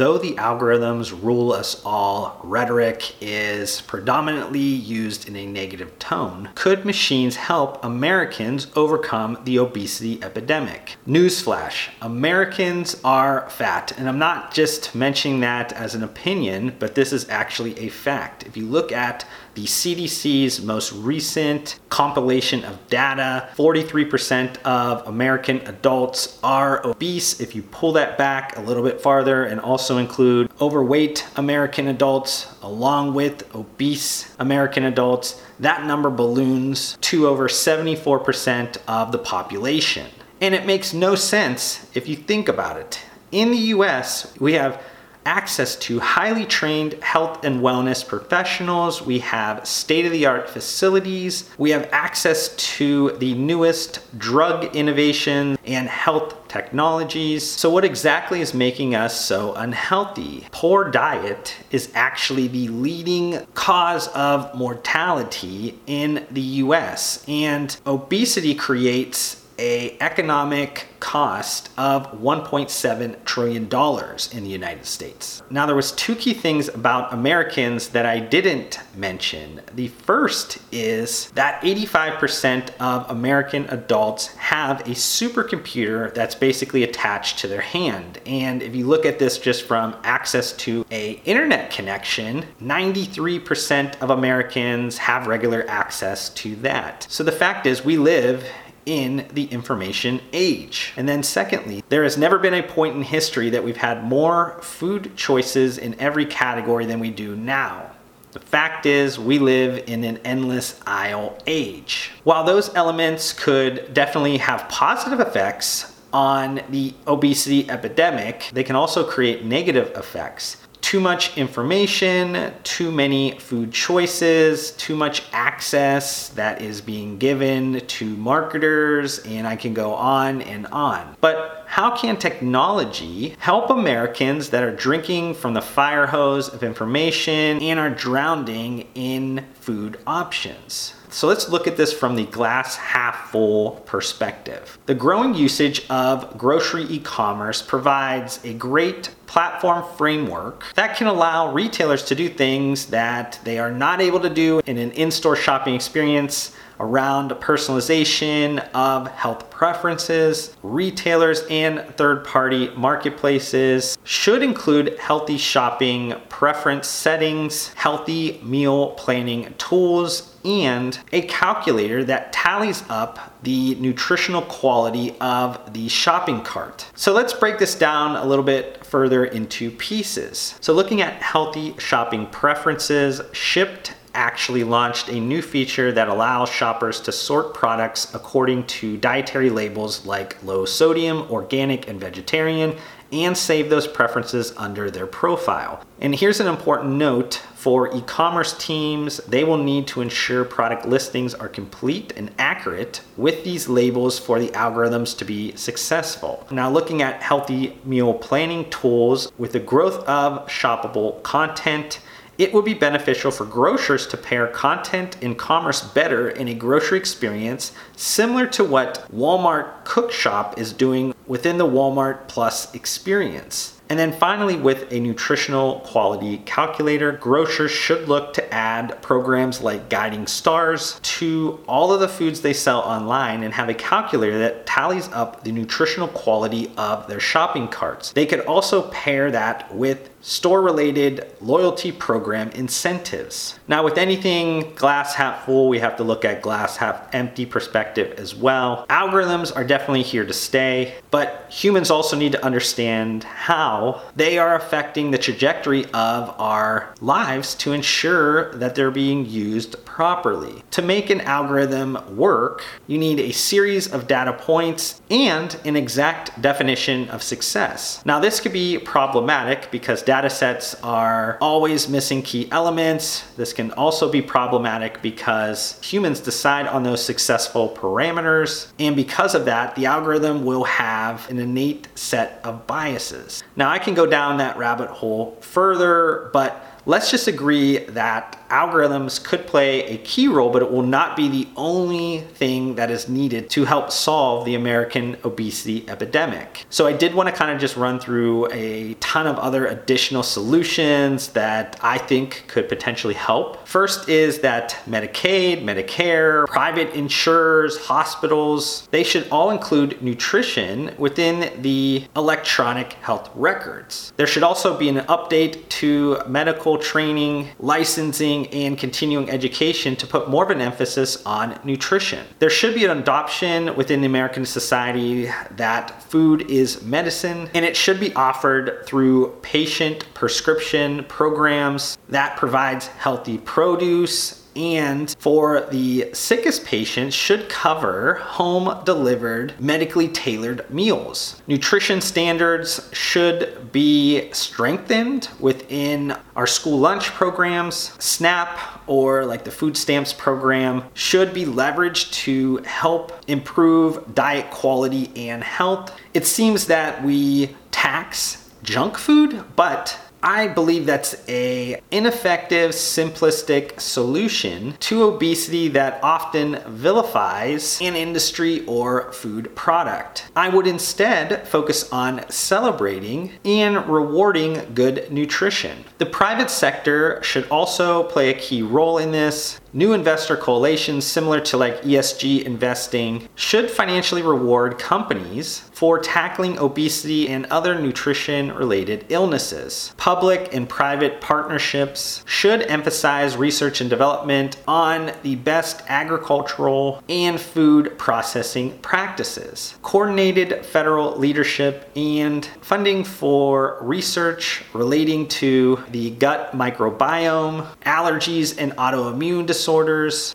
though the algorithms rule us all, rhetoric is predominantly used in a negative tone. Could machines help Americans overcome the obesity epidemic? Newsflash Americans are fat. And I'm not just mentioning that as an opinion, but this is actually a fact. If you look at the CDC's most recent compilation of data 43% of American adults are obese. If you pull that back a little bit farther and also include overweight American adults along with obese American adults, that number balloons to over 74% of the population. And it makes no sense if you think about it. In the US, we have access to highly trained health and wellness professionals. We have state of the art facilities. We have access to the newest drug innovations and health technologies. So, what exactly is making us so unhealthy? Poor diet is actually the leading cause of mortality in the US, and obesity creates a economic cost of 1.7 trillion dollars in the United States. Now there was two key things about Americans that I didn't mention. The first is that 85% of American adults have a supercomputer that's basically attached to their hand. And if you look at this just from access to a internet connection, 93% of Americans have regular access to that. So the fact is we live in the information age. And then, secondly, there has never been a point in history that we've had more food choices in every category than we do now. The fact is, we live in an endless aisle age. While those elements could definitely have positive effects on the obesity epidemic, they can also create negative effects too much information, too many food choices, too much access that is being given to marketers, and I can go on and on. But how can technology help Americans that are drinking from the fire hose of information and are drowning in food options? So let's look at this from the glass half full perspective. The growing usage of grocery e commerce provides a great platform framework that can allow retailers to do things that they are not able to do in an in store shopping experience around personalization of health preferences. Retailers and third party marketplaces should include healthy shopping preference settings, healthy meal planning tools, and a calculator that tallies up the nutritional quality of the shopping cart. So let's break this down a little bit further into pieces. So looking at healthy shopping preferences, Shipt actually launched a new feature that allows shoppers to sort products according to dietary labels like low sodium, organic, and vegetarian, and save those preferences under their profile. And here's an important note for e commerce teams, they will need to ensure product listings are complete and accurate with these labels for the algorithms to be successful. Now, looking at healthy meal planning tools, with the growth of shoppable content, it would be beneficial for grocers to pair content and commerce better in a grocery experience, similar to what Walmart Cookshop is doing within the Walmart Plus experience. And then finally, with a nutritional quality calculator, grocers should look to add programs like Guiding Stars to all of the foods they sell online and have a calculator that tallies up the nutritional quality of their shopping carts. They could also pair that with store related loyalty program incentives. Now, with anything glass half full, we have to look at glass half empty perspective as well. Algorithms are definitely here to stay, but humans also need to understand how they are affecting the trajectory of our lives to ensure that they're being used properly. To make an algorithm work, you need a series of data points and an exact definition of success. Now, this could be problematic because data sets are always missing key elements. This can also be problematic because humans decide on those successful parameters. And because of that, the algorithm will have an innate set of biases. Now, I can go down that rabbit hole further, but Let's just agree that algorithms could play a key role, but it will not be the only thing that is needed to help solve the American obesity epidemic. So I did want to kind of just run through a ton of other additional solutions that I think could potentially help. First is that Medicaid, Medicare, private insurers, hospitals, they should all include nutrition within the electronic health records. There should also be an update to medical training, licensing, and continuing education to put more of an emphasis on nutrition. There should be an adoption within the American society that food is medicine and it should be offered through patient prescription programs that provides healthy produce and for the sickest patients should cover home delivered medically tailored meals. Nutrition standards should be strengthened within our school lunch programs. SNAP or like the food stamps program should be leveraged to help improve diet quality and health. It seems that we tax junk food, but I believe that's a ineffective, simplistic solution to obesity that often vilifies an industry or food product. I would instead focus on celebrating and rewarding good nutrition. The private sector should also play a key role in this. New investor coalitions, similar to like ESG investing, should financially reward companies for tackling obesity and other nutrition related illnesses. Public and private partnerships should emphasize research and development on the best agricultural and food processing practices. Coordinated federal leadership and funding for research relating to the gut microbiome, allergies and autoimmune disorders,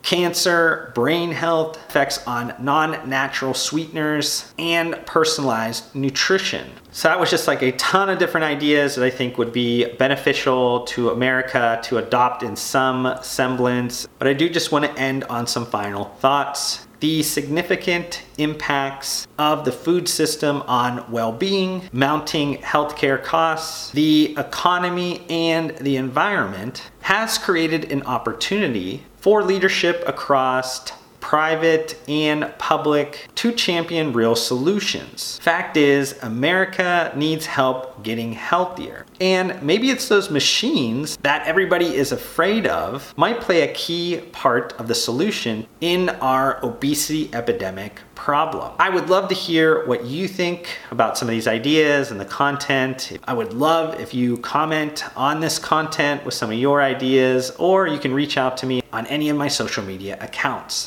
cancer, brain health, effects on non natural sweeteners, and personalized nutrition. So that was just like a ton of different ideas that I think would be beneficial to America to adopt in some semblance. But I do just want to end on some final thoughts. The significant impacts of the food system on well being, mounting healthcare costs, the economy, and the environment has created an opportunity for leadership across private and public to champion real solutions. Fact is, America needs help getting healthier. And maybe it's those machines that everybody is afraid of might play a key part of the solution in our obesity epidemic problem. I would love to hear what you think about some of these ideas and the content. I would love if you comment on this content with some of your ideas, or you can reach out to me on any of my social media accounts.